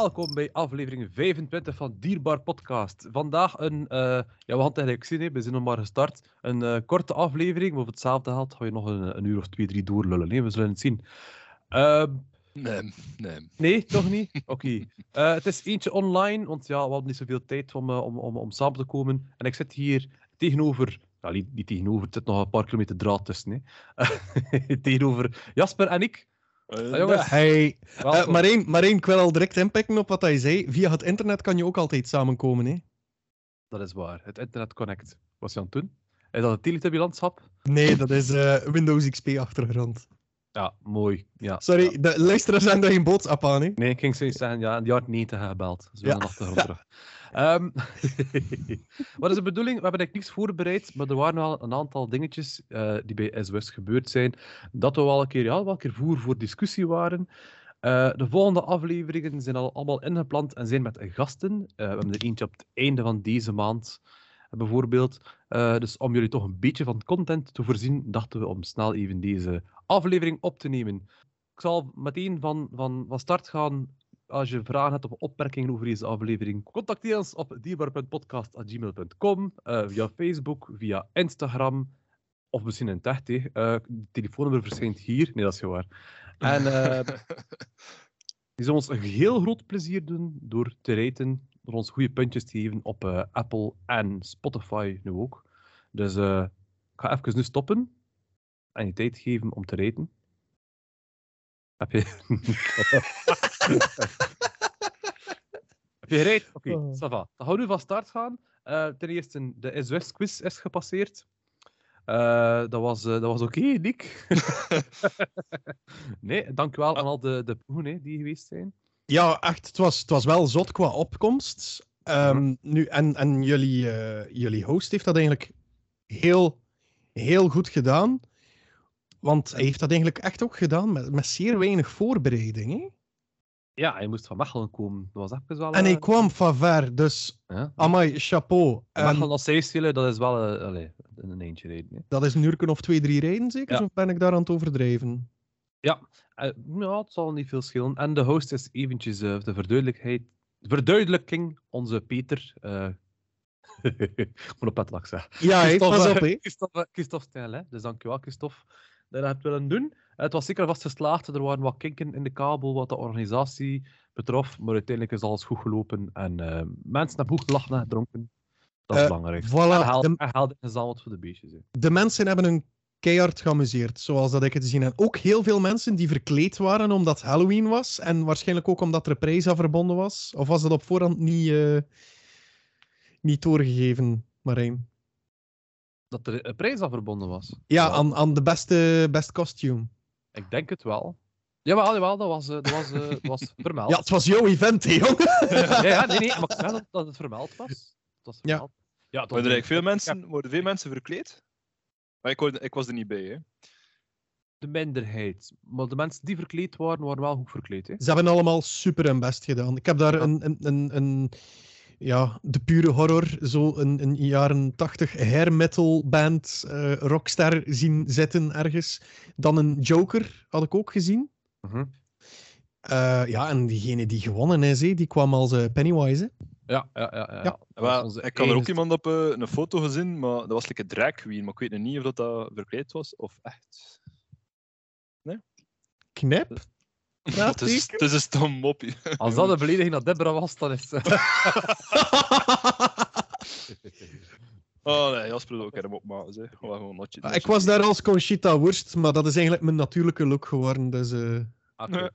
welkom bij aflevering 25 van Dierbaar Podcast. Vandaag een, uh, ja, we gaan het eigenlijk zien, hè. we zijn nog maar gestart. Een uh, korte aflevering, maar voor hetzelfde geld ga je nog een, een, uur of twee, drie doorlullen. Hè. We zullen het zien. Uh, nee, nee. Nee, toch niet? Oké. Okay. Uh, het is eentje online, want ja, we hadden niet zoveel tijd om, om, om, om samen te komen. En ik zit hier tegenover nou, niet, niet tegenover, het zit nog een paar kilometer draad tussen. Hè. tegenover Jasper en ik. Uh, jongens. Hey. Uh, Marijn, Marijn, ik wil al direct inpikken op wat hij zei. Via het internet kan je ook altijd samenkomen, hè? Dat is waar. Het internet connect. Wat is je aan het doen? Is dat het Teletubby-landschap? Nee, dat is uh, Windows XP-achtergrond. Ja, mooi. Ja. Sorry, ja. de luisteraars zijn daar geen boodschap aan, hè? Nee, ik ging zoiets zeggen, ja, de jaren 90 gebeld. Zo ja. achtergrond terug. Um, wat is de bedoeling? We hebben eigenlijk niets voorbereid, maar er waren wel een aantal dingetjes uh, die bij SOS gebeurd zijn, dat we wel een keer, ja, wel een keer voer voor discussie waren. Uh, de volgende afleveringen zijn al allemaal ingepland en zijn met gasten. Uh, we hebben er eentje op het einde van deze maand, bijvoorbeeld. dus om jullie toch een beetje van content te voorzien, dachten we om snel even deze aflevering op te nemen. Ik zal meteen van, van, van start gaan als je vragen hebt of opmerkingen over deze aflevering, contacteer ons op dierbaar.podcast.gmail.com, uh, via Facebook, via Instagram, of misschien in Techt. Uh, het telefoonnummer verschijnt hier. Nee, dat is waar. En die zullen ons een heel groot plezier doen door te raten, door ons goede puntjes te geven op uh, Apple en Spotify nu ook. Dus ik ga even nu stoppen en je tijd geven om te raten. Heb je... Heb je gereed? Oké, okay, oh. ça va. Dan gaan we nu van start gaan. Uh, ten eerste, de SOS-quiz is gepasseerd. Uh, dat was, uh, dat was oké, okay, Nick. nee, dankjewel aan al de, de ploegen die geweest zijn. Ja, echt. Het was, het was wel zot qua opkomst. Um, mm. nu, en en jullie, jullie host heeft dat eigenlijk heel, heel goed gedaan. Want hij heeft dat eigenlijk echt ook gedaan met, met zeer weinig voorbereiding. Hè? Ja, hij moest van Mechelen komen. Dat was even wel... En hij kwam van ver, dus... Ja? Amai, chapeau. Mechelen als zeespelen, dat is wel uh, allez, een eentje rijden. Hè. Dat is een uur of twee, drie rijden zeker? Ja. Of ben ik daar aan het overdrijven? Ja, uh, ja, het zal niet veel schelen. En de host is eventjes uh, de verduidelijkheid... verduidelijking, onze Peter... ik moet op het lak zeggen. Ja, he, pas op. Christophe, Christophe Stijl, hè. Dus dankjewel, Christophe, dat je hebt willen doen. Het was zeker vast geslaagd. Er waren wat kinken in de kabel wat de organisatie betrof. Maar uiteindelijk is alles goed gelopen. En mensen hebben goed gelachen en gedronken. Dat is belangrijk. Voilà, en haal, de... wat voor de beestjes. De mensen hebben een keihard geamuseerd, zoals dat ik het gezien heb. Ook heel veel mensen die verkleed waren omdat Halloween was. En waarschijnlijk ook omdat er een prijs aan verbonden was. Of was dat op voorhand niet, uh, niet doorgegeven, Marijn? Dat er een prijs aan verbonden was? Ja, aan, aan de beste best costume. Ik denk het wel. Jawel, jawel dat was, uh, dat was, uh, was vermeld. Ja, het was jouw event, hè, jongen. ja, ja, nee, nee, maar ik zei dat, dat het vermeld was. Het was vermeld. Ja. Ja, worden, er veel mensen, worden veel mensen verkleed? Maar ik, hoorde, ik was er niet bij, hè. De minderheid. Maar de mensen die verkleed waren, waren wel goed verkleed. Hè? Ze hebben allemaal super hun best gedaan. Ik heb daar een, een, een, een ja, de pure horror, zo een, een jaren tachtig hair metal band uh, rockstar zien zitten ergens. Dan een Joker had ik ook gezien. Uh -huh. uh, ja, en diegene die gewonnen is, die kwam als uh, Pennywise. Ja, ja, ja. ja. ik had er ook iemand op een foto gezien, maar dat was like een drag queen, maar ik weet niet of dat, dat verkleed was of echt. Nee? Knip? Ja, het, is, het is een stom moppie. Als dat een belediging naar Deborah was, dan is het... oh nee, Jasper wil ook hem opmaken. Zeg. Gewoon notje, notje. Ik was daar als Conchita Wurst, maar dat is eigenlijk mijn natuurlijke look geworden. Dus, uh... ah.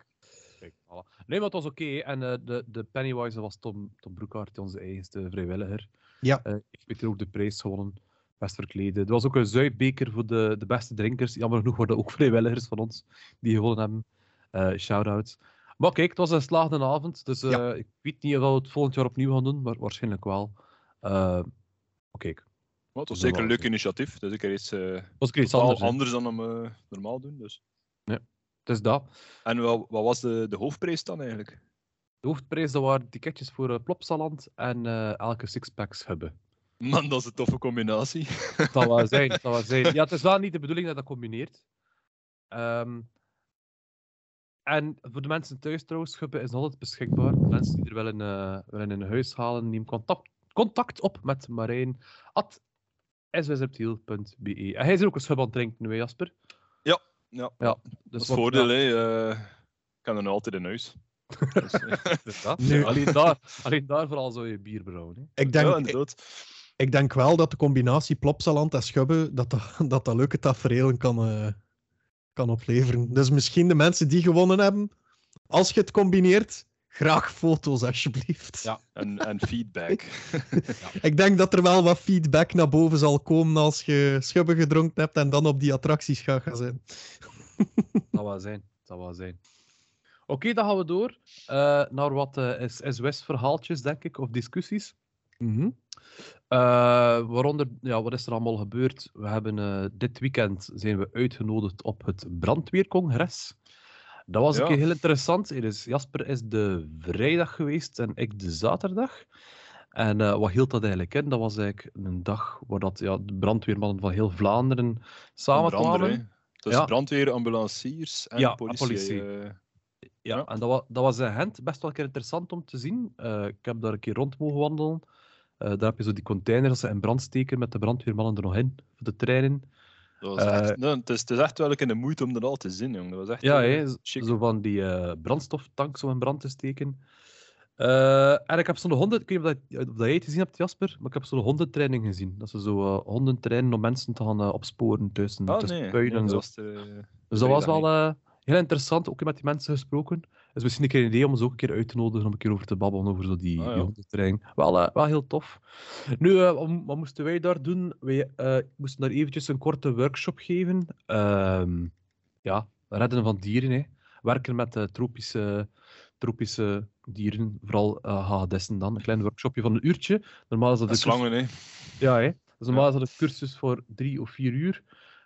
Nee, maar het was oké. Okay, en uh, de, de Pennywise was Tom, Tom Broekhaart, onze eigenste vrijwilliger. Ja. Uh, ik weet ook de prijs gewonnen. Best verkleden. Er was ook een zuipbeker voor de, de beste drinkers. Jammer genoeg worden ook vrijwilligers van ons die gewonnen hebben. Uh, shout-outs. Maar kijk, het was een slaagde avond. Dus uh, ja. ik weet niet of we het volgend jaar opnieuw gaan doen, maar waarschijnlijk wel. Uh, Oké. Okay. Maar het was zeker een leuk initiatief. Dus ik er iets, uh, was iets anders, anders dan we normaal doen. Dus. Ja, is dat. En wat, wat was de, de hoofdprijs dan eigenlijk? De hoofdprijs dat waren ticketjes voor uh, Plopsaland en uh, elke sixpacks hebben. Man, dat is een toffe combinatie. Dat zal wel zijn, dat wel zijn. Ja, het is wel niet de bedoeling dat dat combineert. Um, En voor de mensen thuis trouwens, Schubbe is altijd beschikbaar. Mensen die er willen, eh willen in huis halen, neem contact, contact op met Marijn at. En hij is er ook een schub aan het drinken nu, Jasper. Ja, Ja, dat Dus is wat- voordeel, hè. eh, ik kan er nog altijd in huis. Dus, eh. Nu- Alleen, daar, alleen daar vooral zou je bier brouwen. Hè. Ik denk, ja, ik, inderdaad. ik denk wel dat de combinatie Plopsaland en Schubbe dat dat, dat, dat leuke tafereelen kan, eh, kan opleveren. Dus misschien de mensen die gewonnen hebben, als je het combineert, graag foto's alsjeblieft. Ja. En, en feedback. Ik denk dat er wel wat feedback naar boven zal komen als je Schubbe gedronken hebt en dan op die attracties gaat gaan zijn. Dat wel zijn. Dat wel zijn. Oké, dan gaan we door eh, naar wat eh SOS-verhaaltjes, denk ik, of discussies. Mhm. Eh, waaronder, ja, wat is er allemaal gebeurd? We hebben eh, dit weekend zijn we uitgenodigd op het brandweercongres. Dat was een Ja. keer heel interessant. Jasper is de vrijdag geweest en ik de zaterdag. En eh, wat hield dat eigenlijk in? Dat was eigenlijk een dag waar dat, ja, de brandweermannen van heel Vlaanderen samenkwamen. Dus Ja. brandweer, ambulanciers en Ja, politie. politie. eh, Ja, Ja. en dat, wa dat was in Gent best wel een keer interessant om te zien. Eh, ik heb daar een keer rond mogen wandelen. Daar heb je zo die containers dat ze in brand steken met de brandweermannen er nog in, voor de treinen. Dat was Eh, echt, nee, het, is, het is echt wel een de moeite om dat al te zien, jong. Dat was echt Ja, zo- zo van die eh brandstoftanks om in brand te steken. Eh, en ik heb zo'n honden, ik weet niet of, dat, of dat jij het gezien hebt, Jasper, maar ik heb zo'n hondentraining gezien. Dat ze zo eh, honden trainen om mensen te gaan opsporen tussen, Ah, tussen nee, puin nee, en zo. er, Dus dat was wel heel interessant, ook met die mensen gesproken. Dus misschien een keer een idee om ze ook een keer uit te nodigen om een keer over te babbelen over zo die, Ah, ja. die hondentraining. Wel, eh, wel heel tof. Nu, eh, wat, moesten wij daar doen? Wij eh, moesten daar eventjes een korte workshop geven. Ehm, ja, redden van dieren. Hè. Werken met tropische, tropische dieren, vooral hagedissen dan. Een klein workshopje van een uurtje. Normaal is dat cursus- slangen, hè. ja, hè. Dus normaal is dat een cursus voor drie of vier uur.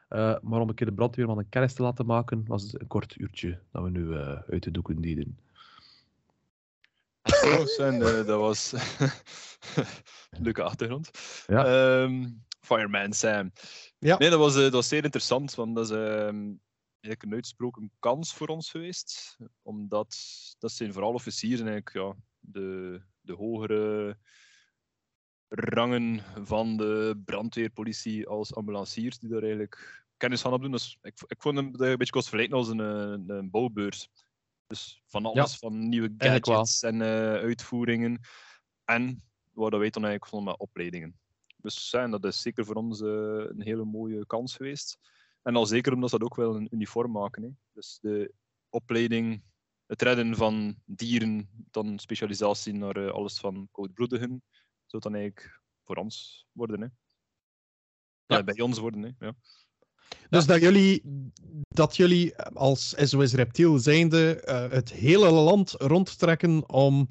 Eh, maar om een keer de brandweerman een kennis te laten maken, was het een kort uurtje dat we nu eh, uit de doeken deden. Trouwens, en, eh, dat was leuke achtergrond. Ja. Ehm, Fireman Sam. Ja. Nee, dat was, eh, dat was zeer interessant, want dat is ehm, eigenlijk een uitsproken kans voor ons geweest. Omdat dat zijn vooral officieren, eigenlijk, ja, de, de hogere rangen van de brandweerpolitie als ambulanciers die daar eigenlijk kennis van opdoen. Dus ik, ik vond hem een beetje kost vergelijken als een, eh, een bouwbeurs. Dus van alles, van nieuwe gadgets en eh, uitvoeringen. En waar dat wij dan eigenlijk vonden met opleidingen. Dus ja, en dat is zeker voor ons eh, een hele mooie kans geweest. En al zeker omdat ze dat ook wel een uniform maken. Hè. Dus de opleiding, het redden van dieren, dan specialisatie naar eh, alles van koudbloedigen, zou dan eigenlijk voor ons worden. Hè. Ja. Bij ons worden. Hè. Ja. Dus dat jullie, dat jullie als SOS Reptiel zijnde eh, het hele land rondtrekken om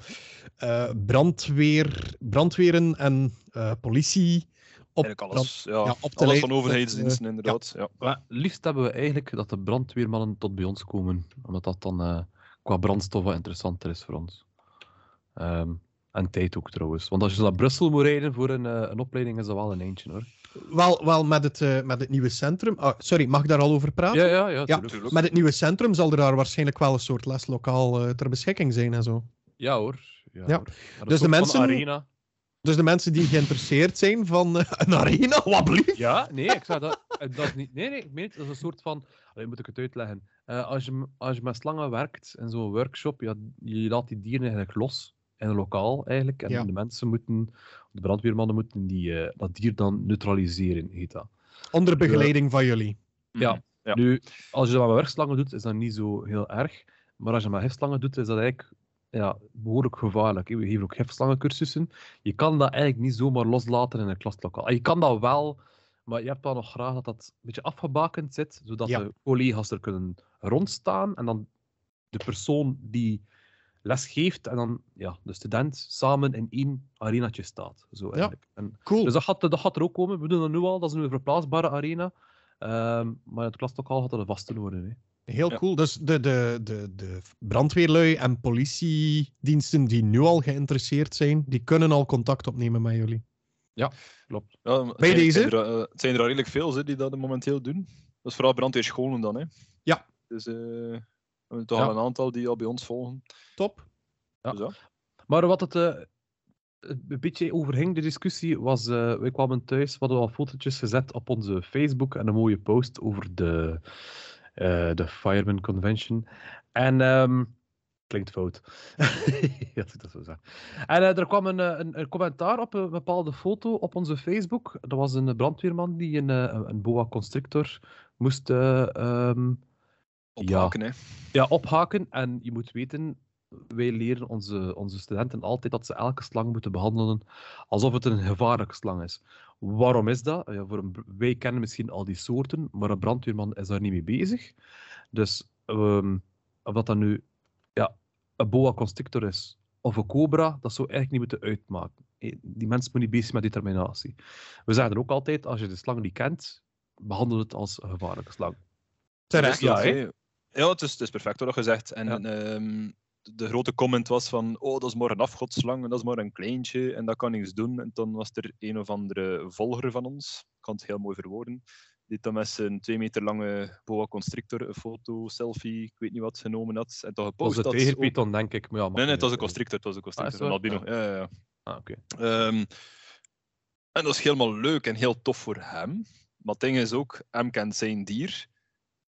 eh, brandweer, brandweren en eh, politie op Eigenlijk alles. Ja, ja, op te alles leiden van overheidsdiensten, inderdaad. Ja. Maar liefst hebben we eigenlijk dat de brandweermannen tot bij ons komen, omdat dat dan eh, qua brandstof wat interessanter is voor ons. Ehm, en tijd ook trouwens. Want als je naar Brussel moet rijden voor een, eh, een opleiding, is dat wel een eindje hoor. Wel, wel met, het, eh, met het nieuwe centrum. Ah, sorry, mag ik daar al over praten? Ja, ja, ja. Ja, tuurlijk. Met het nieuwe centrum zal er daar waarschijnlijk wel een soort leslokaal eh, ter beschikking zijn en zo. Ja hoor. Ja, Ja. hoor. Dus de mensen- Arena. Dus de mensen die geïnteresseerd zijn van eh, een arena, wat blieft? Ja, nee, ik zeg dat, dat is niet. Nee, nee, ik meen het. Dat is een soort van. Alleen moet ik het uitleggen. Eh, als, je, als je met slangen werkt in zo'n workshop, ja, je laat die dieren eigenlijk los in een lokaal eigenlijk. En Ja. de mensen moeten, de brandweermannen moeten die, eh, dat dier dan neutraliseren, heet dat. Onder begeleiding van jullie. Ja. Mhm. Ja. Nu, als je dat met werkslangen doet, is dat niet zo heel erg. Maar als je met gifslangen doet, is dat eigenlijk ja, behoorlijk gevaarlijk. We geven ook gifslangencursussen. Je kan dat eigenlijk niet zomaar loslaten in een klaslokaal. Ah, Je kan dat wel, maar je hebt wel nog graag dat dat een beetje afgebakend zit, zodat Ja. de collega's er kunnen rondstaan en dan de persoon die les geeft en dan ja, de student samen in één arenaatje staat. Zo eigenlijk. En Cool. dus dat gaat, dat gaat er ook komen. We doen dat nu al. Dat is nu een verplaatsbare arena. Ehm, maar het klaslokaal gaat dat een vaste worden. Hè. Heel Ja. cool. Dus de, de, de, de brandweerlui en politiediensten die nu al geïnteresseerd zijn, die kunnen al contact opnemen met jullie. Klopt. Ja, Bij zijn- deze? Het zijn, er, eh, het zijn er al redelijk veel hè, die dat momenteel doen. Dat is vooral brandweerscholen dan. Hè. Ja. Dus eh, We hebben toch Ja. al een aantal die al bij ons volgen. Top. Ja. Dus. Maar wat het eh, een beetje overhing, de discussie, was... eh wij kwamen thuis, we hadden al fotootjes gezet op onze Facebook en een mooie post over de, eh, de Fireman Convention. En... ehm, klinkt fout. ja, dat zo zeggen. En er kwam een, een, een commentaar op een bepaalde foto op onze Facebook. Dat was een brandweerman die een, een boa constrictor moest eh, ehm, Ophaken, hè. ja, ophaken. En je moet weten, wij leren onze, onze studenten altijd dat ze elke slang moeten behandelen alsof het een gevaarlijke slang is. Waarom is dat? Ja, voor een, wij kennen misschien al die soorten, maar een brandweerman is daar niet mee bezig. Dus ehm, of dat dan nu ja, een boa constrictor is of een cobra, dat zou eigenlijk niet moeten uitmaken. Die mensen moeten niet bezig zijn met determinatie. We zeggen ook altijd, als je de slang niet kent, behandel het als een gevaarlijke slang. Terecht. Ja, Ja, hè? Ja het, is, het is perfect wat je gezegd. En Ja. ehm, de grote comment was van, oh, dat is maar een afgodslang, en dat is maar een kleintje, en dat kan niks doen. En dan was er een of andere volger van ons, ik kan het heel mooi verwoorden, die dan met zijn twee meter lange boa constrictor een foto, selfie, ik weet niet wat, genomen had. En toch Dat was gepost een had. tegenpython, denk ik. Maar ja, Nee, nee, het was een constrictor, het was een constrictor, Ah, het albino. Ja, ja, ja. Ah, oké. Ehm, en dat is helemaal leuk en heel tof voor hem. Maar het ding is ook, hem kent zijn dier.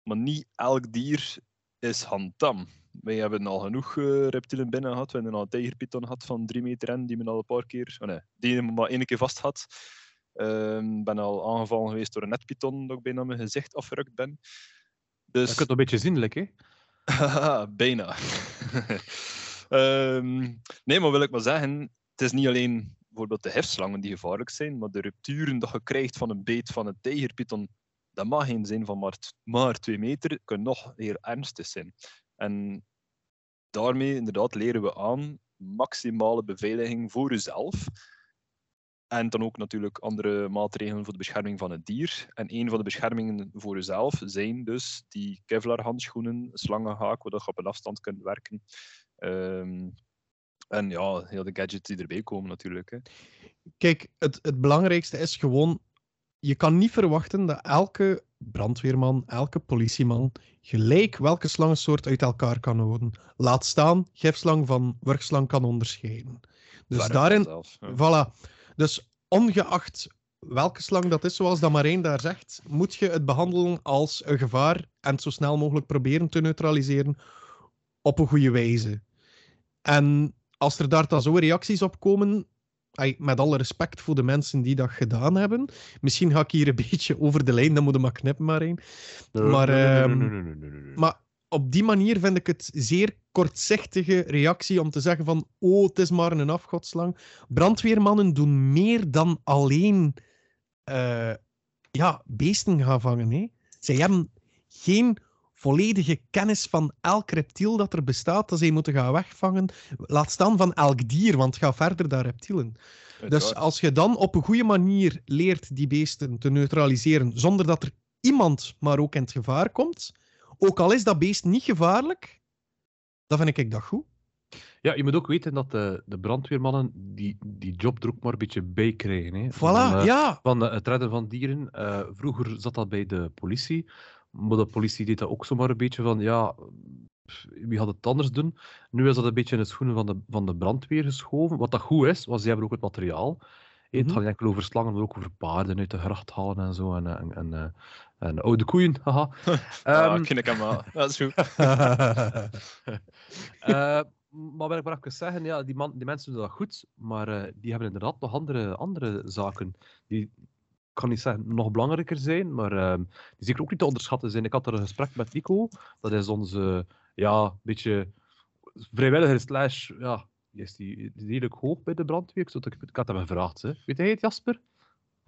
Maar niet elk dier is handtam. Wij hebben al genoeg eh, reptielen binnen gehad. We hebben al een tijgerpython gehad van drie meter en die men al een paar keer... Oh nee, die hem maar één keer vast had. Ik ben al aangevallen geweest door een netpython dat ik bijna mijn gezicht afgerukt ben. Dus... kunt het een beetje zienlijk, hè? Bijna. Ehm, nee, maar wil ik maar zeggen, het is niet alleen bijvoorbeeld de hefslangen die gevaarlijk zijn, maar de rupturen dat je krijgt van een beet van een tijgerpython, dat mag geen zijn van maar, maar twee meter, kan nog heel ernstig zijn. En daarmee inderdaad leren we aan maximale beveiliging voor jezelf. En dan ook natuurlijk andere maatregelen voor de bescherming van het dier. En een van de beschermingen voor jezelf zijn dus die Kevlar handschoenen, slangenhaak, waar je op een afstand kunt werken. Ehm, en ja, heel de gadgets die erbij komen natuurlijk. Hè. Kijk, het, het belangrijkste is gewoon... Je kan niet verwachten dat elke brandweerman, elke politieman gelijk welke slangensoort uit elkaar kan houden. Laat staan, gifslang van wurgslang kan onderscheiden. Dus daarin... zelf. Voilà. Dus ongeacht welke slang dat is, zoals dat Marijn daar zegt, moet je het behandelen als een gevaar en het zo snel mogelijk proberen te neutraliseren op een goede wijze. En als er daar dan zo reacties op komen, met alle respect voor de mensen die dat gedaan hebben, misschien ga ik hier een beetje over de lijn, dan moet je maar knippen. Maar, ehm, Maar op die manier vind ik het zeer kortzichtige reactie om te zeggen van oh, het is maar een afgodslang. Brandweermannen doen meer dan alleen eh, ja, beesten gaan vangen. Hè. Zij hebben geen volledige kennis van elk reptiel dat er bestaat, dat zij moeten gaan wegvangen. Laat staan van elk dier, want ga verder dan reptielen. Dus als je dan op een goede manier leert die beesten te neutraliseren, zonder dat er iemand maar ook in het gevaar komt, ook al is dat beest niet gevaarlijk, dan vind ik dat goed. Ja, je moet ook weten dat de, de brandweermannen die, die job er ook maar een beetje bij krijgen. Hè. Voilà, Van, eh, ja. van eh, het redden van dieren. Eh, vroeger zat dat bij de politie. Maar de politie deed dat ook zomaar een beetje van, ja, wie gaat het anders doen? Nu is dat een beetje in de schoenen van de, van de brandweer geschoven. Wat dat goed is, want ze hebben ook het materiaal. Hè, Het Mhm. gaat niet enkel over slangen, maar ook over paarden uit de gracht halen en zo. En, en, en, eh, en oude koeien, haha. ah, Ehm, ken ik hem wel. Dat is goed. Eh, maar wat ik maar even zeggen, ja, die, man, die mensen doen dat goed, maar eh, die hebben inderdaad nog andere, andere zaken die, kan niet zeggen, nog belangrijker zijn, maar ehm, die zeker ook niet te onderschatten zijn. Ik had er een gesprek met Nico, dat is onze, ja, beetje vrijwilliger slash, ja, die is die, redelijk hoog bij de brandweer. Ik, had hem gevraagd, hè. weet jij het, Jasper?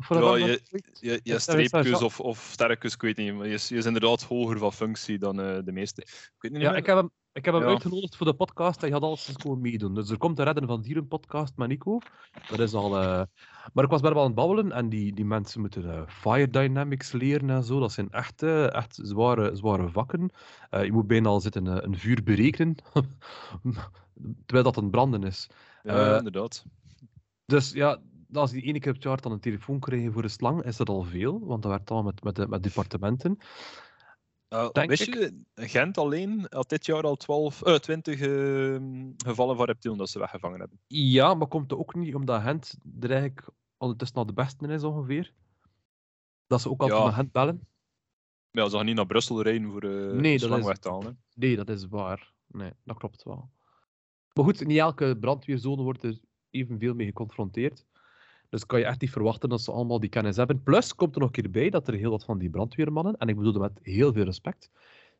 Ja, je-? Je, streepjes of, of sterkjes, ik weet niet. Maar je, is, je is inderdaad hoger van functie dan eh, de meeste. Ik weet niet Ja, meer. ik heb hem, ik heb hem Ja. uitgenodigd voor de podcast. Hij had alles komen meedoen. Dus er komt een Redden van Dieren podcast met Nico. Dat is al... eh, Maar ik was bij hem aan het babbelen en die, die mensen moeten eh, fire dynamics leren en zo. Dat zijn echt, echt zware, zware vakken. Je moet bijna al zitten een vuur berekenen. terwijl dat een branden is. Ja, inderdaad. Dus ja, als die ene keer op het jaar dan een telefoon krijgen voor een slang, is dat al veel, want dat werkt allemaal met, met, de- met departementen. Uh, wist ik. je, Gent alleen had dit jaar al 12, eh 20 eh, gevallen van reptielen dat ze weggevangen hebben. Ja, maar komt het ook niet omdat Gent er eigenlijk ondertussen al de beste is ongeveer? Dat ze ook altijd Ja. naar Gent bellen? Ja, ze gaan niet naar Brussel rijden voor eh Nee, dat slang weg te halen. Nee, dat is waar. Nee, dat klopt wel. Maar goed, niet elke brandweerzone wordt er evenveel mee geconfronteerd. Dus kan je echt niet verwachten dat ze allemaal die kennis hebben. Plus komt er nog een keer bij dat er heel wat van die brandweermannen, en ik bedoel dat met heel veel respect,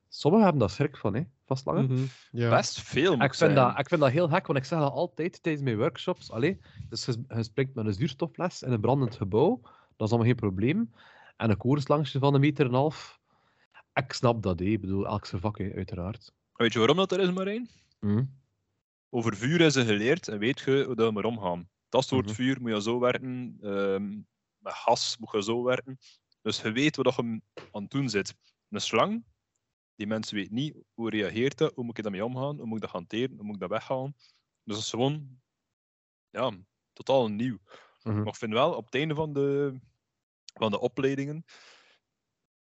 sommigen hebben daar schrik van, hè, vastlangen. Mhm, ja. Best veel, Ik vind, dat, ik vind dat heel gek, want ik zeg dat altijd tijdens mijn workshops. Allee, dus je, je springt met een zuurstofles in een brandend gebouw, dat is allemaal geen probleem. En een korenslangetje van een meter en een half, ik snap dat, hè. ik bedoel, elk zijn vak, hè, uiteraard. Weet je waarom dat er is, Marijn? Mhm. Over vuur is ze geleerd en weet je hoe dat je maar omgaan. Dat soort Mhm. vuur moet je zo werken, ehm, met gas moet je zo werken. Dus je weet wat je aan het doen zit. Een slang, die mensen weten niet hoe reageert dat, hoe moet ik daarmee omgaan, hoe moet ik dat hanteren, hoe moet ik dat weghalen. Dus dat is gewoon, ja, totaal nieuw. Mhm. Maar ik vind wel, op het einde van de, van de opleidingen,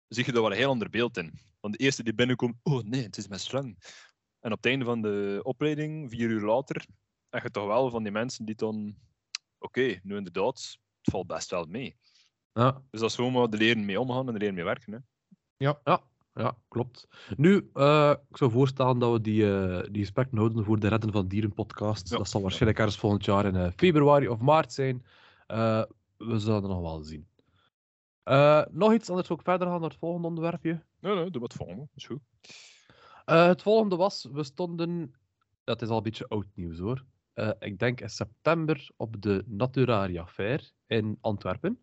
zie je daar wel een heel ander beeld in. Want de eerste die binnenkomt, oh nee, het is mijn slang. En op het einde van de opleiding, vier uur later, heb je toch wel van die mensen die dan, oké, nu inderdaad, het valt best wel mee. Ja, Dus dat is gewoon maar de leren mee omgaan en de leren mee werken. Hè. ja, klopt. Nu, eh, ik zou voorstellen dat we die, eh, die gesprekken houden voor de Redden van Dieren podcast. Ja. Dat zal waarschijnlijk ergens volgend jaar in eh, februari of maart zijn. Eh, we zullen het nog wel zien. Eh, nog iets, anders ook verder gaan naar het volgende onderwerpje. Nee, nee, doe wat volgende. Dat is goed. Eh, het volgende was, we stonden, dat is al een beetje oud nieuws hoor. Eh, ik denk in september op de Naturaria Fair in Antwerpen.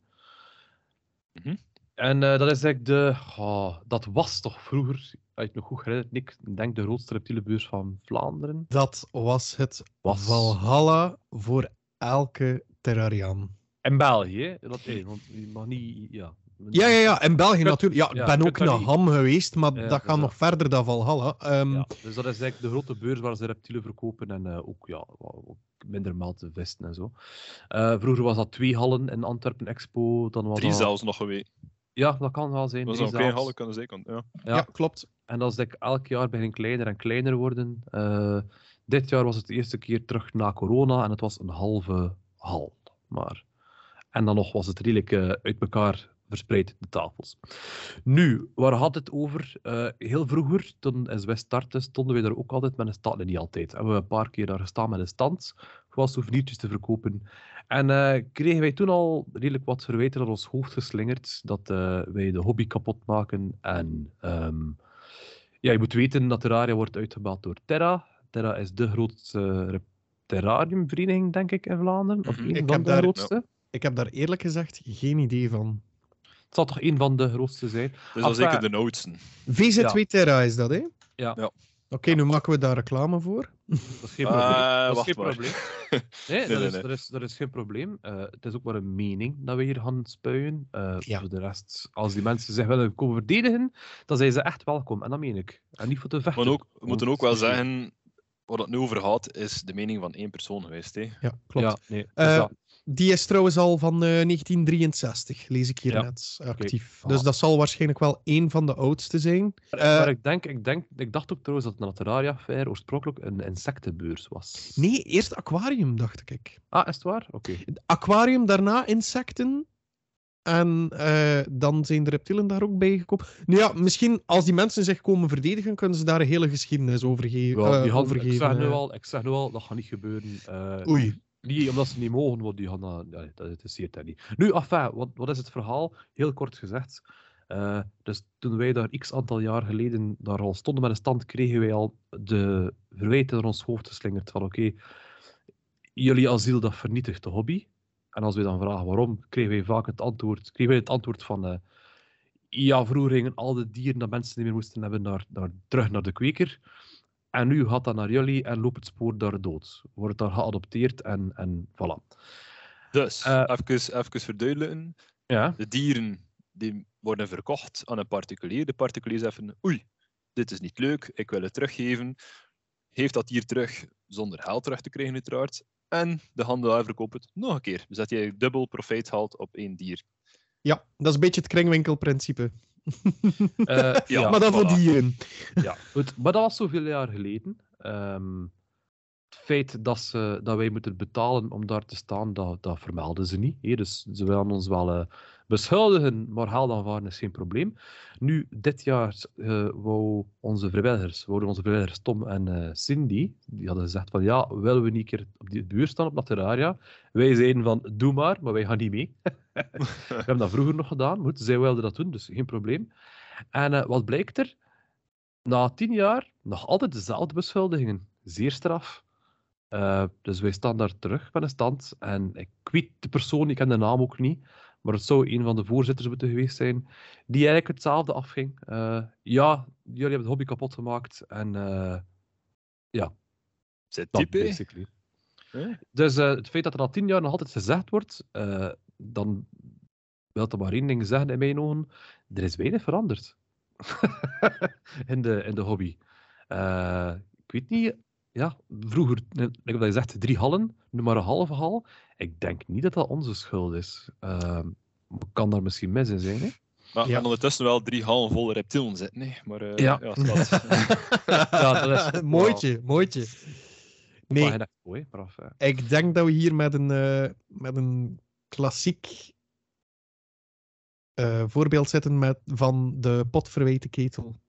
Mhm. En eh, dat is eigenlijk de, oh, dat was toch vroeger, als je het nog goed herinnert, Nick, ik denk de grootste reptielenbeurs van Vlaanderen. Dat was het Was. Valhalla voor elke terrariaan. In België, dat, hey, want je mag niet, ja. Ja, ja, ja. In België natuurlijk. Ja, ik ja, ben ook naar. Ham geweest, maar Ja, dat gaat nog verder dan Valhalla. Ehm, Ja, dus dat is eigenlijk de grote beurs waar ze reptielen verkopen en eh, ook, ja, ook minder vissen en zo. Eh, vroeger was dat twee hallen in Antwerpen Expo. Dan was Drie dat... zelfs nog geweest. Ja, dat kan wel zijn. Dat geen zelfs. hallen de zijkant. Ja. ja. Ja. klopt. En dat is denk ik elk jaar begin kleiner en kleiner worden. Eh, dit jaar was het de eerste keer terug na corona en het was een halve hal. Maar. En dan nog was het redelijk eh, uit elkaar verspreid, de tafels. Nu, waar had het over? Eh, heel vroeger, toen SW startte, stonden we daar ook altijd met een stand. Nee, niet altijd. Hebben we een paar keer daar gestaan met een stand, gewoon souvenirtjes te verkopen. En eh, kregen wij toen al redelijk wat verwijten aan ons hoofd geslingerd dat eh, wij de hobby kapot maken. En ehm, ja, je moet weten dat Terraria wordt uitgebouwd door Terra. Terra is de grootste terrariumvereniging, denk ik, in Vlaanderen. Of Mhm. een Ik van de daar- grootste. Ik heb daar eerlijk gezegd geen idee van. Het zal toch een van de grootste zijn. Dus dat is zeker de oudste. VZ2 Terra is dat, hè? Ja. Ja. Oké, nu maken we daar reclame voor. Dat is geen Eh, probleem. dat is geen probleem. Nee, Nee, dat, nee, is, nee. Dat, is, dat is geen probleem. Eh, het is ook maar een mening dat we hier gaan spuien. Eh, Ja. Voor de rest, als die mensen zich willen komen verdedigen, dan zijn ze echt welkom. En dat meen ik. En niet voor te vechten. Maar ook, we moeten ook wel zeggen, waar het nu over gaat, is de mening van één persoon geweest. Hè. Ja, klopt. Ja, nee. Dus Eh, ja. Die is trouwens al van eh, 1963, lees ik hier Ja. net actief. Dus dat zal waarschijnlijk wel één van de oudste zijn. Maar- Eh, maar ik, denk, ik, denk, ik dacht ook trouwens dat de Naturaria Fair oorspronkelijk een insectenbeurs was. nee, eerst aquarium, dacht ik. Ah, is het waar? Oké. Aquarium, daarna insecten. En eh, dan zijn de reptielen daar ook bij gekomen. Nu ja, misschien als die mensen zich komen verdedigen, kunnen ze daar een hele geschiedenis over, ge- Wel, eh, die gaan, over ik, geven. zeg nu eh. al, ik zeg nu al, dat gaat niet gebeuren. Eh, Oei. Omdat ze niet mogen, want die gaan dat, ja, dat interesseert hen niet. Nu, enfin, wat, wat is het verhaal? Heel kort gezegd. Eh, dus toen wij daar x aantal jaar geleden daar al stonden met een stand, kregen wij al de verwijten naar ons hoofd geslingerd van oké, jullie asiel dat vernietigt de hobby. En als we dan vragen waarom, kregen wij vaak het antwoord, kregen wij het antwoord van eh, ja, vroeger gingen al de dieren dat mensen niet meer moesten hebben naar, naar, terug naar de kweker. En nu gaat dat naar jullie en loopt het spoor daar dood. Wordt daar geadopteerd en, en voilà. Dus, Eh. even, even verduidelijken. Ja, De dieren die worden verkocht aan een particulier. De particulier zegt van, oei, dit is niet leuk, ik wil het teruggeven. Geeft dat dier terug zonder geld terug te krijgen uiteraard. En de handelaar verkoopt het nog een keer. Dus dat je dubbel profijt haalt op één dier. Ja, dat is een beetje het kringwinkelprincipe. Eh, Ja, maar voor voilà. dieren. Ja, goed. Maar dat was zoveel jaar geleden. Ehm, het feit dat, ze, dat wij moeten betalen om daar te staan, dat, dat vermelden ze niet. Dus ze willen ons wel eh, beschuldigen, maar haal dan varen is geen probleem. Nu, dit jaar eh wou onze vrijwilligers, wouden onze vrijwilligers Tom en eh, Cindy, die hadden gezegd van ja, willen we niet keer op die buurt staan op Naturaria? Wij zeiden van doe maar, maar wij gaan niet mee. we hebben dat vroeger nog gedaan, goed, zij wilden dat doen, dus geen probleem. En eh, wat blijkt er? na tien jaar nog altijd dezelfde beschuldigingen. Zeer straf. Dus wij staan daar terug met een stand. En ik weet de persoon, ik ken de naam ook niet. Maar het zou een van de voorzitters moeten geweest zijn. Die eigenlijk hetzelfde afging. Eh, ja, jullie hebben het hobby kapot gemaakt. En eh ja, Zit type. Dus eh, het feit dat er na tien jaar nog altijd gezegd wordt, dan wil dat maar één ding zeggen in mijn ogen. Er is weinig veranderd in, de, in de hobby. Ik weet niet, ja, vroeger, eh, ik heb dat gezegd, drie hallen, nu maar een halve hal. Ik denk niet dat dat onze schuld is. Eh, kan daar misschien mis in zijn, hè? Maar Ja. en ondertussen wel drie hallen volle reptielen zitten. Nee, maar eh, Ja. ja. schat. Ja, dat is... mooitje, mooitje. Nee. Mooi, maar af, eh. ik denk dat we hier met een, eh, met een klassiek eh, voorbeeld zitten met, van de potverwijte ketel.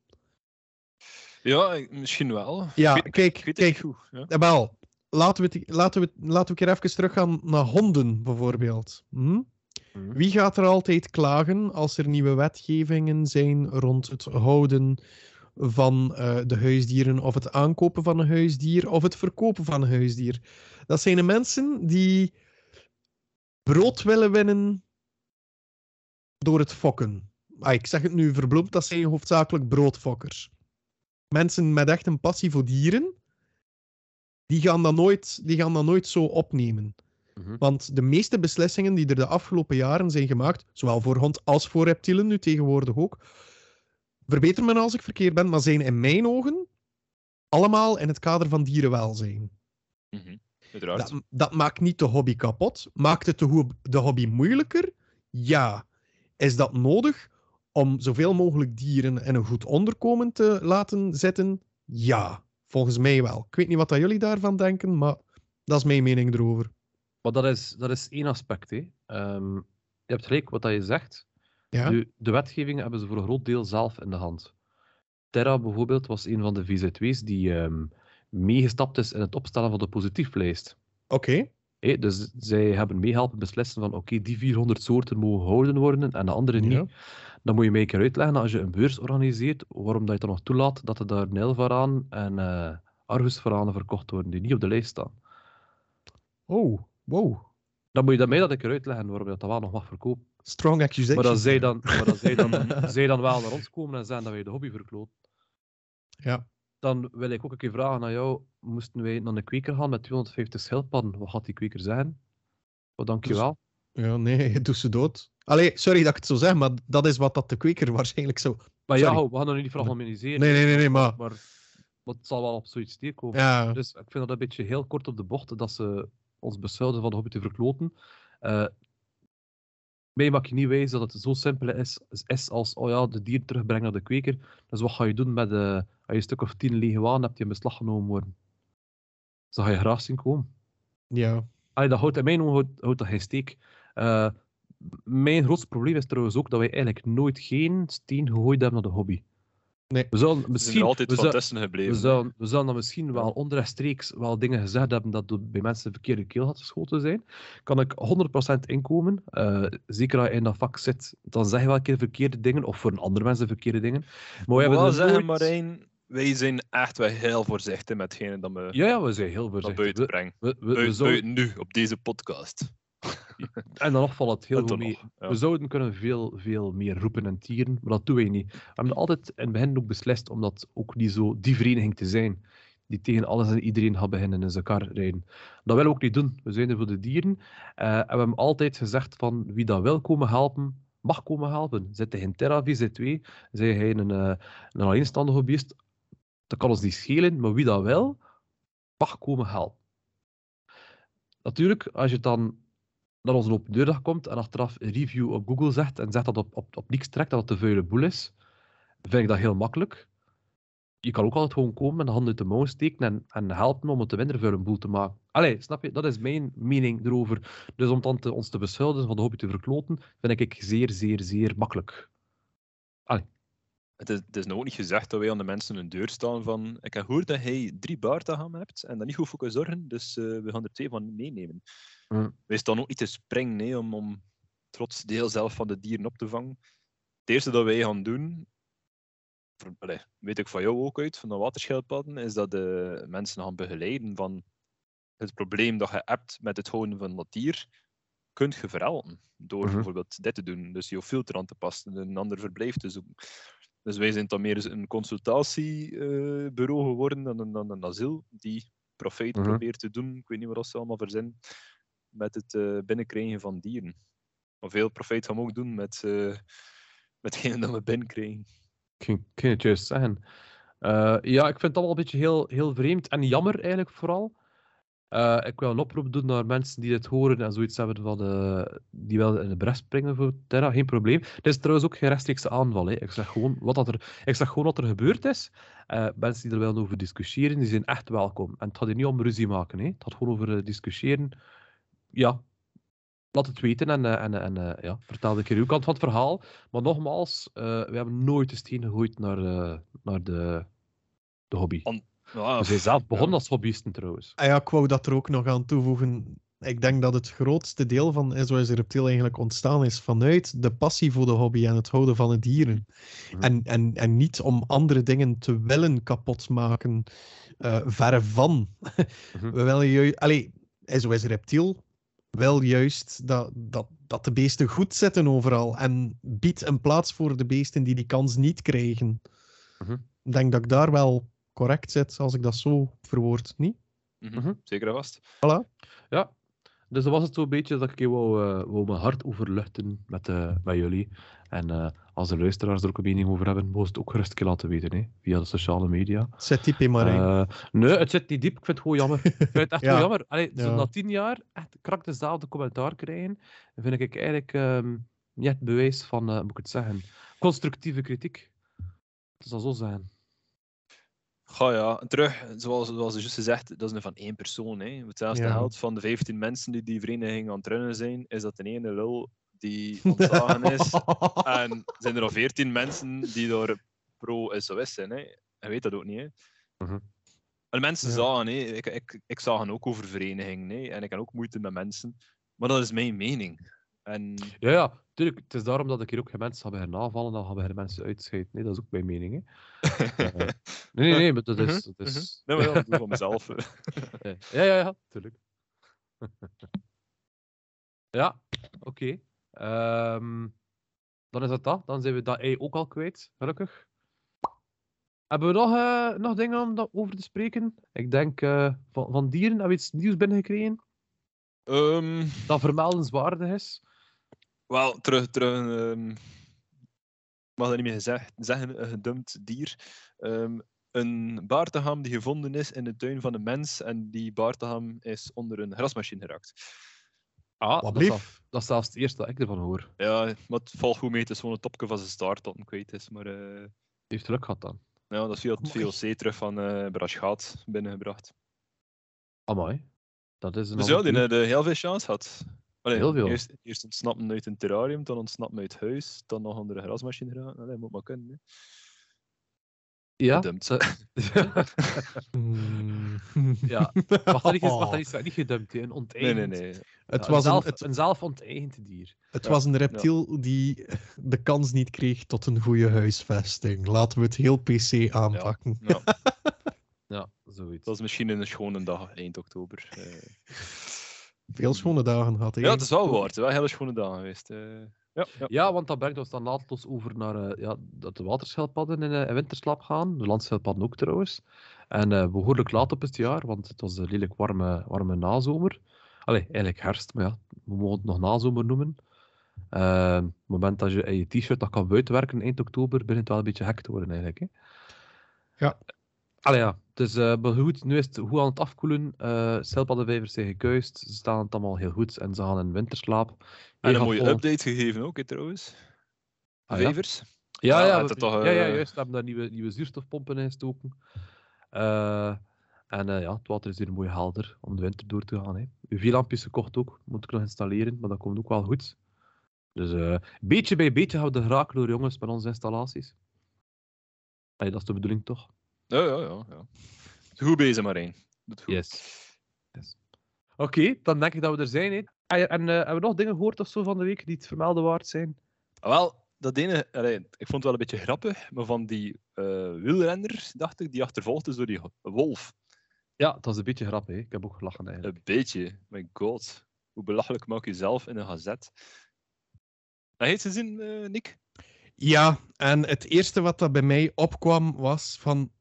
Ja, misschien wel. Ja, ik weet, kijk, ik weet kijk. goed. Ja. Eh, Wel, laten we, het, laten, we, laten we keer even teruggaan naar honden, bijvoorbeeld. Hm? Mhm. Wie gaat er altijd klagen als er nieuwe wetgevingen zijn rond het houden van eh, de huisdieren, of het aankopen van een huisdier, of het verkopen van een huisdier? Dat zijn de mensen die brood willen winnen door het fokken. Ah, ik zeg het nu verbloemd, dat zijn hoofdzakelijk broodfokkers. Mensen met echt een passie voor dieren, die gaan dat nooit, die gaan dat nooit zo opnemen. Mhm. Want de meeste beslissingen die er de afgelopen jaren zijn gemaakt, zowel voor hond als voor reptielen, nu tegenwoordig ook, verbeter me als ik verkeerd ben, maar zijn in mijn ogen allemaal in het kader van dierenwelzijn. Mhm. Uiteraard. Dat, dat maakt niet de hobby kapot. Maakt het de hobby moeilijker? Ja. Is dat nodig om zoveel mogelijk dieren in een goed onderkomen te laten zitten? Ja, volgens mij wel. Ik weet niet wat dat jullie daarvan denken, maar dat is mijn mening erover. Maar dat is, dat is één aspect. Hè. Ehm, je hebt gelijk wat dat je zegt. Ja? De wetgeving hebben ze voor een groot deel zelf in de hand. Terra bijvoorbeeld was een van de VZW's die ehm, meegestapt is in het opstellen van de positieflijst. Oké. Hé, dus zij hebben meehelpen beslissen van oké, die 400 soorten mogen gehouden worden en de andere niet. Ja. Dan moet je mij een keer uitleggen als je een beurs organiseert, waarom dat je dan nog toelaat dat er daar en Argusvaranen verkocht worden die niet op de lijst staan. Oh, wow. Dan moet je dat mij dat een keer uitleggen waarom je dat dan wel nog mag verkopen. Strong accusation. Maar dat zij dan, maar dat zij dan, zij dan wel naar ons komen en zeggen dat wij de hobby verkloot. Ja. Dan wil ik ook een keer vragen aan jou, moesten wij naar een kweker gaan met 250 schildpadden? Wat gaat die kweker zeggen? Oh, dankjewel. Ja, nee, doe ze dood. Allee, sorry dat ik het zo zeg, maar dat is wat dat de kweker waarschijnlijk zo... Maar ja, we gaan er niet fragmentaliseren. Nee, nee, nee, nee, maar... Maar, maar het zal wel op zoiets neerkomen. Ja, Dus ik vind dat een beetje heel kort op de bocht dat ze ons beschuldigen van de hobby te verkloten. Eh mij mag je niet wijzen dat het zo simpel is, is als oh ja, de dieren terugbrengen naar de kweker. Dus wat ga je doen met de, als je een stuk of tien lege waan hebt die in beslag genomen worden? Zo ga je graag zien komen. ja. Allee, dat houdt, in mijn ogen houdt, houdt dat geen steek. Eh, mijn grootste probleem is trouwens ook dat wij eigenlijk nooit geen steen gegooid hebben naar de hobby. Nee. We zullen zijn misschien, altijd we van tussen gebleven. we zullen, we zullen dan misschien wel onrechtstreeks wel dingen gezegd hebben dat door- bij mensen de verkeerde keel had geschoten zijn. Kan ik 100% inkomen. Eh, zeker als je in dat vak zit, dan zeg je wel een keer verkeerde dingen, of voor een andere mensen verkeerde dingen. Maar we hebben wel zeggen, nooit- Marijn, wij zijn echt wel heel voorzichtig met hetgene dat we Ja, ja, we zijn heel voorzichtig. buiten We, brengen. we, we, we Buiten, zouden- buiten nu, op deze podcast. en dan nog valt het heel goed mee. ja. We zouden kunnen veel, veel meer roepen en tieren, maar dat doen wij niet. We hebben altijd in het begin ook beslist om dat ook niet zo die vereniging te zijn, die tegen alles en iedereen gaat beginnen in zijn kar rijden. Dat willen we ook niet doen. We zijn er voor de dieren. Eh, en we hebben altijd gezegd van wie dat wil komen helpen, mag komen helpen. Zit hij in Terra VZ2, zij hij een, eh, een alleenstaande hobbyist, dat kan ons niet schelen, maar wie dat wil, mag komen helpen. Natuurlijk, als je het dan naar onze open deurdag komt en achteraf een review op Google zegt en zegt dat op, op, op niks trekt, dat het een vuile boel is, vind ik dat heel makkelijk. Je kan ook altijd gewoon komen met de hand uit de mouw steken en, en helpen om het te minder vuile boel te maken. Allee, snap je? Dat is mijn mening erover. Dus om dan te, ons te beschuldigen van de hobby te verkloten, vind ik zeer, zeer, zeer makkelijk. Het is, het is nou ook niet gezegd dat wij aan de mensen een deur staan van ik heb gehoord dat hij drie baartagam hebt en dat niet goed voor kan zorgen, dus eh, we gaan er twee van meenemen. Mm. Wij staan ook niet te springen nee, om, om trots deel zelf van de dieren op te vangen. Het eerste dat wij gaan doen, voor- allee, weet ik van jou ook uit, van de waterschildpadden, is dat de mensen gaan begeleiden van het probleem dat je hebt met het houden van dat dier, kunt je verhelpen. Door Mhm. bijvoorbeeld dit te doen. Dus je filter aan te passen, een ander verblijf te zoeken. Dus wij zijn dan meer een consultatiebureau geworden dan een, dan een asiel die profijt Mhm. probeert te doen. Ik weet niet wat ze allemaal verzinnen met het eh, binnenkrijgen van dieren. Maar veel profijt gaan we ook doen met, eh met hetgene dat we binnenkrijgen. Ik ik ging het juist zeggen. Eh, ja, ik vind het allemaal een beetje heel, heel vreemd en jammer eigenlijk vooral. Eh, ik wil een oproep doen naar mensen die dit horen en zoiets hebben van eh, die wel in de bres springen voor Terra, geen probleem. Het is trouwens ook geen rechtstreekse aanval. Hè. Ik, zeg gewoon wat dat er, ik zeg gewoon wat er gebeurd is. Eh, mensen die er willen over discussiëren, die zijn echt welkom. En het gaat hier niet om ruzie maken. Hè. Het gaat gewoon over discussiëren. Ja, laat het weten en, en, en ja, vertel een keer uw kant van het verhaal. Maar nogmaals, we hebben nooit de steen gegooid naar, naar de, de hobby. Ja, We zijn zelf begonnen ja. als hobbyisten trouwens. Ah ja, ik wou dat er ook nog aan toevoegen. Ik denk dat het grootste deel van SOS Reptiel eigenlijk ontstaan is vanuit de passie voor de hobby en het houden van het dieren. En, en, en niet om andere dingen te willen kapotmaken. eh verre van. Mhm. We willen juist... Allee, SOS Reptiel wil juist dat, dat, dat de beesten goed zitten overal. En biedt een plaats voor de beesten die die kans niet krijgen. Mhm. Ik denk dat ik daar wel correct zit, als ik dat zo verwoord. Niet? Mhm, Mhm. Zeker en vast. Ja, dus dat was het zo'n beetje dat ik je wou, eh, wou mijn hart overluchten met, eh, met jullie. En eh, als de luisteraars er ook een mening over hebben, mogen ze het ook gerust een keer laten weten, hè, via de sociale media. Zet die P. Marijn. Eh, nee, het zit niet diep. Ik vind het gewoon jammer. Ik vind het echt Ja. gewoon jammer. Allee, zo Ja. na tien jaar echt krak dezelfde commentaar krijgen, vind ik eigenlijk ehm, niet het bewijs van, eh, moet ik het zeggen, constructieve kritiek. Het zal zo zijn. Ga ja, terug, zoals, zoals je juist gezegd, dat is nu van één persoon. Hè. Hetzelfde Ja. geldt van de 15 mensen die die vereniging aan het runnen zijn, is dat een ene lul die ontslagen is. En zijn er al 14 mensen die door pro-SOS zijn. Hè. Je weet dat ook niet. Hè. Mhm. En mensen Ja. zagen, hè. Ik, ik, ik zag hen ook over verenigingen. Hè. En ik heb ook moeite met mensen. Maar dat is mijn mening. En Ja, ja, tuurlijk. Het is daarom dat ik hier ook geen mensen ga beginnen aanvallen, dan gaan we geen mensen uitscheiden. Nee, dat is ook mijn mening. Hè. Eh, nee, nee, nee, maar dat is... Dat is... nee, maar ik doe van mezelf. Ja, ja, ja, ja, tuurlijk. ja, oké. Ehm, dan is dat dat. Dan zijn we dat ei ook al kwijt, gelukkig. Hebben we nog, eh, nog dingen om over te spreken? Ik denk eh, van, van dieren hebben we iets nieuws binnengekregen Ehm, dat vermeldenswaardig is. Wel, terug, terug ehm, ik mag dat niet meer gezegd, zeggen, een gedumpt dier. Ehm, een baartegam die gevonden is in de tuin van een mens en die baartegam is onder een grasmachine geraakt. Ah, Wat dat, is dat is zelfs het eerste dat ik ervan hoor. Ja, maar het valt goed mee. Het is gewoon een topje van zijn staart dat hem kwijt is. Maar eh, Die heeft geluk gehad dan. ja, dat is via het. VOC terug van eh Braschgaat binnengebracht. Amai. Dat is een Dus ja, die hebben heel veel chance gehad. Allee, Heel veel. Eerst, eerst ontsnappen uit een terrarium, dan ontsnappen uit huis, dan nog onder de grasmachine. Allee, moet maar kunnen. Hè. Ja. Gedumpt. eh, ja. Wacht, dat niet, wacht, dat is niet gedumpt, een Nee, onteigend. nee, nee. Het Ja, was een, zelf, het, een zelfonteigend dier. het Ja, was een reptiel die de kans niet kreeg tot een goede huisvesting. Laten we het heel PC aanpakken. Ja, Ja, zoiets. dat is misschien een schone dag eind oktober. Eh, Veel schone dagen gehad. hè. ja, het is wel waard. Wel hele schone dagen geweest. eh. ja, ja. Ja, want dat brengt ons dan naadloos over naar eh, ja, dat de waterschildpadden in, winterslaap gaan. De landschildpadden ook trouwens. En eh, behoorlijk laat op het jaar, want het was een lelijk warme, warme nazomer. Allee, eigenlijk herfst, maar ja, we mogen het nog nazomer noemen. Eh, het moment dat je in je t-shirt nog kan buitenwerken eind oktober, begint het wel een beetje hek te worden eigenlijk. Hè? Ja. Allee ja, Dus uh, maar goed, nu is het goed aan het afkoelen. Uh, Schildpaddenvijvers zijn gekuist. Ze staan het allemaal heel goed en ze gaan in winterslaap. En een mooie update gegeven ook, trouwens. Ah, vijvers. Ja, ja, ja, toch, uh... ja, ja, juist. We hebben daar nieuwe, nieuwe zuurstofpompen in gestoken. Uh, en ja, het water is hier mooi helder om de winter door te gaan. Hè. UV-lampjes gekocht ook, moet ik nog installeren, maar dat komt ook wel goed. Dus beetje bij beetje gaan we de graak door, jongens, met onze installaties. Dat is de bedoeling toch? Ja, ja, ja. ja. Goed bezig, Marijn. Goed. Yes. yes. Oké, okay, dan denk ik dat we er zijn. Hè. Ah, en uh, hebben we nog dingen gehoord of zo van de week die het vermelden waard zijn? Ah, wel, dat ene, allee, ik vond het wel een beetje grappig, maar van die uh, wielrenner, dacht ik, die achtervolgd is door die wolf. Ja, dat was een beetje grappig. Hè. Ik heb ook gelachen eigenlijk. Een beetje, my god. Hoe belachelijk maak je zelf in een gazet? Dat heet ze zin, uh, Nick? Ja, en het eerste wat dat bij mij opkwam was van...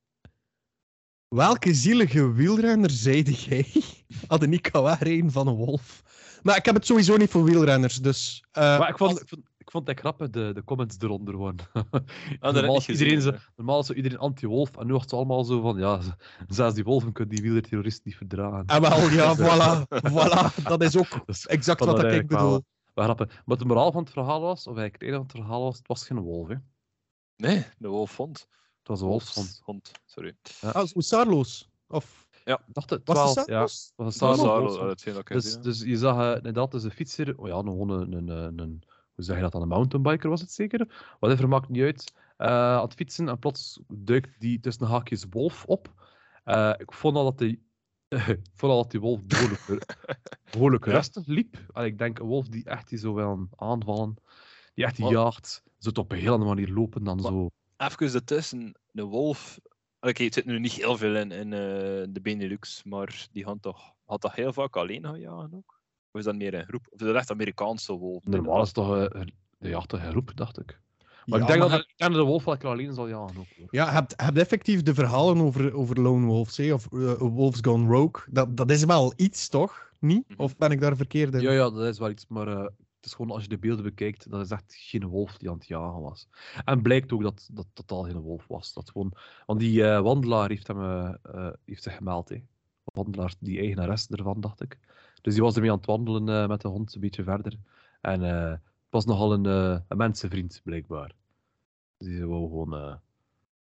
Welke zielige wielrenner zeide jij? Hadden niet rijden van een wolf. Maar ik heb het sowieso niet voor wielrenners, dus... Uh, maar ik vond, ik vond, ik vond het grappig, de, de comments eronder worden. Ah, normaal, is iedereen zo, normaal is iedereen anti-wolf, en nu wordt het allemaal zo van, ja, zelfs die wolven kunnen die wielerterroristen niet verdragen. En ah, wel, ja, voilà, voilà. Dat is ook exact wat ik bedoel grappen. Maar het moraal van het verhaal was, of eigenlijk het van het verhaal was, het was geen wolf. Hè? Nee, de wolfhond. Het was een wolfshond. Hond, sorry. Ja. Ah, Sarloos? Of... Ja. Dacht het, was het ja, was een Sarloos. Uh, dus, dus je zag uh, inderdaad dus een fietser, oh ja, gewoon een, een, een, een, hoe zeg je dat dan, een mountainbiker was het zeker? Whatever, maakt niet uit. Uh, aan het fietsen en plots duikt die tussen de haakjes wolf op. Uh, ik vond al dat hij Vooral dat die wolf behoorlijk, behoorlijk ja. rustig liep. En ik denk, een wolf die echt die zo wil aanvallen, die echt die jaagt, zou op een hele andere manier lopen dan maar, zo. Even ertussen, de wolf... Oké, het zit nu niet heel veel in, in uh, de Benelux, maar die had toch, had toch heel vaak alleen gaan jagen ook? Of is dat meer een groep? Of is dat echt Amerikaanse wolf? Normaal is het toch uh, de jacht een groep, dacht ik. Maar ik denk dat hij... de Wolf wel alleen zal jagen ook. Hoor. Ja, hebt heb effectief de verhalen over, over Lone Wolves, hè? of uh, Wolves Gone Rogue. Dat, dat is wel iets, toch? Niet? Mhm. Of ben ik daar verkeerd in? Ja, ja, dat is wel iets. Maar uh, is gewoon als je de beelden bekijkt, dat is echt geen wolf die aan het jagen was. En blijkt ook dat dat totaal geen wolf was. Dat gewoon, want die uh, wandelaar heeft, hem, heeft zich gemeld. Hè. Wandelaar, die eigenares ervan, dacht ik. Dus die was ermee aan het wandelen met de hond een beetje verder. En was nogal een, uh, een mensenvriend, blijkbaar. Die wou gewoon uh,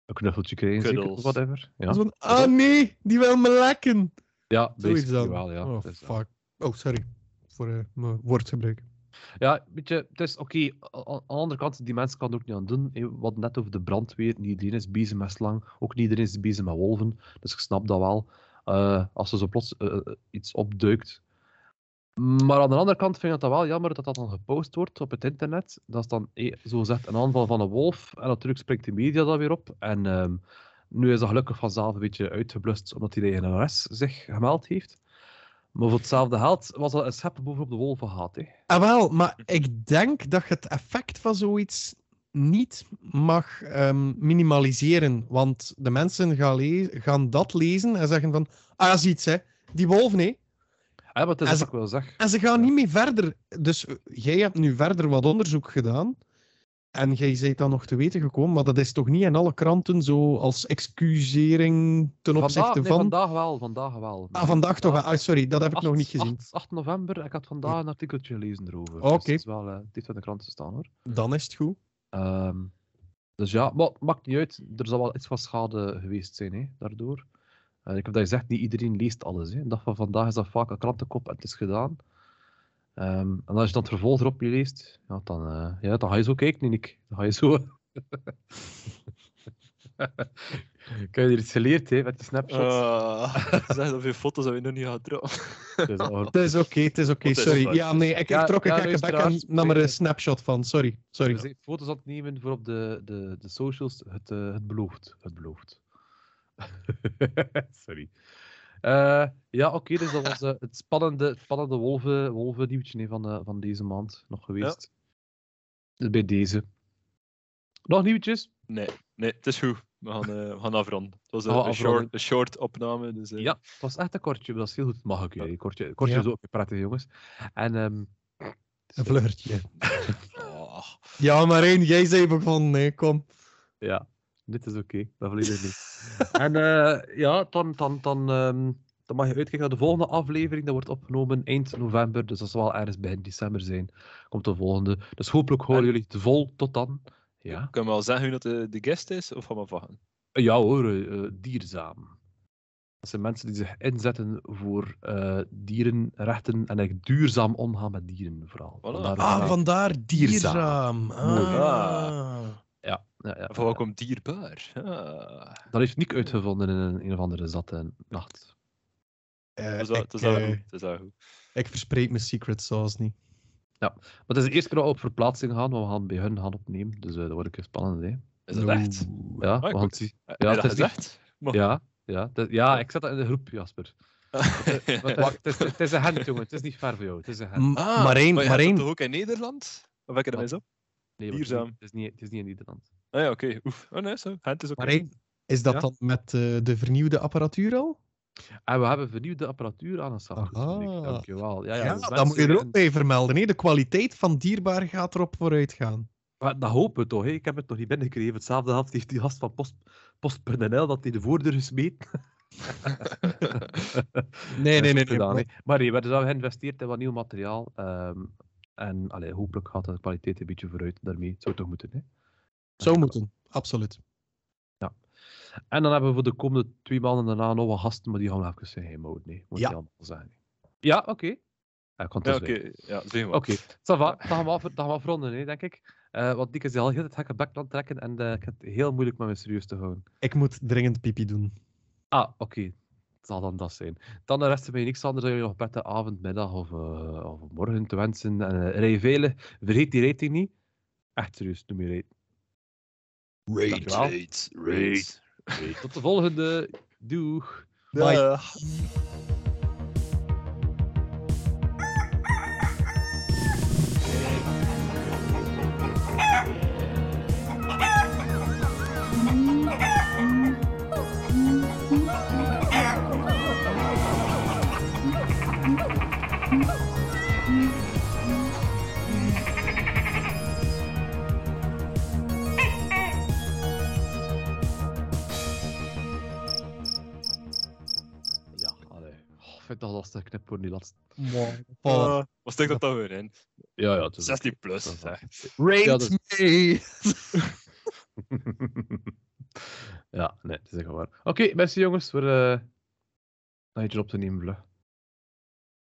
een knuffeltje krijgen, of whatever. Ja. Zo ah nee, die wil me lekken. Ja, basically wel, ja. Oh, dus, fuck. Oh, sorry voor uh, mijn woordgebruik. Ja, weet je, het is oké. Aan de andere kant, die mensen kan er ook niet aan doen. Wat net over de brandweer, niet iedereen is bezig met slang, ook niet iedereen is bezig met wolven. Dus ik snap dat wel. Uh, als er zo plots uh, iets opduikt, maar aan de andere kant vind ik het wel jammer dat dat dan gepost wordt op het internet. Dat is dan eh, zo zegt een aanval van een wolf. En natuurlijk springt de media dat weer op. En um, nu is dat gelukkig vanzelf een beetje uitgeblust omdat die NRS zich gemeld heeft. Maar voor hetzelfde geld was dat een schep bovenop de wolven gehad. Hè. Ah, wel, maar ik denk dat je het effect van zoiets niet mag um, minimaliseren. Want de mensen gaan, gaan, dat lezen en zeggen van... Ah, ziet hè. Die wolf, nee. Ja, is en, ze, wel zeg. en ze gaan niet meer verder. Dus eh, jij hebt nu verder wat onderzoek gedaan. En jij bent dan nog te weten gekomen, maar dat is toch niet in alle kranten zo als excusering ten opzichte vandaag, nee, van... vandaag wel, vandaag wel. Ah, vandaag toch wel. Ah, sorry, dat heb ik 8, nog niet gezien. 8, 8, november, ik had vandaag een artikeltje gelezen erover. Oké. Okay. Dus het, is wel, uh, het heeft in de kranten staan hoor. Dan is het goed. Um, dus ja, maar maakt niet uit. Er zal wel iets van schade geweest zijn, hè, daardoor. Uh, ik heb dat gezegd, niet iedereen leest alles. Hè. dag van vandaag is dat vaak een krantenkop en het is gedaan. Um, en als je dan het vervolg erop leest, ja, dan, uh, ja, dan ga je zo kijken, Nick. Dan ga je zo... ik heb hier iets geleerd hè, met die snapshots. Uh, zeg dat je foto's dat je nog niet droppen. het is oké, het is oké, sorry. Ja, nee, ik, ja, trok een gekke bek aan nam er een snapshot van, sorry. sorry. Dus foto's aan het nemen voor op de, de, de socials, het, uh, het belooft. Het belooft. Sorry. Uh, ja, oké, okay, dus dat was uh, het spannende, spannende wolven, wolven nieuwtje van, uh, van deze maand nog geweest. Ja. Dus bij deze. Nog nieuwtjes? Nee, nee, het is goed. We gaan, we gaan afronden. Het was een, oh, een, short, een short opname. Dus, Ja, het was echt een kortje, dat is heel goed. Mag ik jullie. Kortje, kortje ja. is ook prettig, jongens. En, um, een vleurtje. oh. Ja, maar één, jij zei van nee, kom. Ja. Dit is oké, dat volledig niet. en eh, ja, dan, dan, dan, ehm, dan mag je uitkijken naar de volgende aflevering. Dat wordt opgenomen eind november, dus dat zal wel ergens begin december zijn. Komt de volgende. Dus hopelijk horen En- jullie het vol tot dan. Ja, Kunnen we al zeggen hoe dat de, de guest is, of gaan we wachten? ja hoor, eh, dierzaam. Dat zijn mensen die zich inzetten voor eh, dierenrechten en echt duurzaam omgaan met dieren, vooral. Voilà. Vandaar Ah, vandaar Dierzaam. dierzaam. Ah. Ah. Ja, ja, ja, Of welkom dierbaar? Ah. Dat heeft Nick uitgevonden in een, een of andere zatte nacht. Eh, Dat is wel- ik, dat is wel eh, goed. Dat is wel goed. ik verspreid mijn secret sauce niet. Maar het is de eerste keer dat we op verplaatsing gaan, maar we gaan bij hun gaan opnemen. Dus eh, dat wordt een keer spannend. Hè? Is dat echt? Ja, we ik gaan moet- het zien. Heb Ja, dat is? Maar- Ja, ja, dat- ja, ik zet dat in de groep, Jasper. Het, het, is, het is een hand, jongen. Het is niet ver voor jou. Het is een hand. Ah, maar één, maar één. toch ook in Nederland? Of heb ik er mis op? Nee, Het is, niet, het is niet in Nederland. Ah ja, oké. Oef. Oh nee, zo. Hand is. Maar. Is dat Ja? dan met eh, de vernieuwde apparatuur al? En we hebben vernieuwde apparatuur aan ons Aha. afgesproken. Dankjewel. Ja, ja, Ja, dat moet je er ook bij vermelden. hè. De kwaliteit van dierbaar gaat erop vooruit gaan. Maar dat hopen we toch, hè? ik heb het nog niet binnengekregen. Hetzelfde had heeft die gast van Post, Post.nl dat hij de voordeur gesmeed. Nee, nee, nee. nee, gedaan, hè. Maar nee, we hebben dus geïnvesteerd in wat nieuw materiaal. ehm, en allee, hopelijk gaat de kwaliteit een beetje vooruit daarmee. Het zou toch moeten, hè? Zou moeten, absoluut. En dan hebben we voor de komende twee maanden daarna nog wat gasten, maar die gaan we even geheim houden. Nee, moet Ja. je allemaal zeggen. Ja, oké. Ja, het Ja, oké. Ja. Oké, va. Dan gaan we, af, dan gaan we afronden, hè, denk ik. Eh want Dick is al heel het gekke bek aan trekken en eh, ik heb het heel moeilijk met me serieus te houden. Ik moet dringend pipi doen. Ah, oké. Het zal dan dat zijn. Dan de rest van mij niks anders dan jullie nog prettige avond, middag of, eh, of morgen te wensen. En uh, rij veilig. Vergeet die rating niet. Echt serieus, noem je rating. Dankjewel. Rate, rate. Tot de volgende. Doeg. Bye. Dag. Vind dat lastig knip voor die laatste. Oh, Uh, wat stinkt dat dan weer in? Ja, ja. Het is 16 plus. Dat. Rate Ja, dat me! ja, nee, het is echt waar. Oké, merci jongens voor uh, een op te nemen, vlug.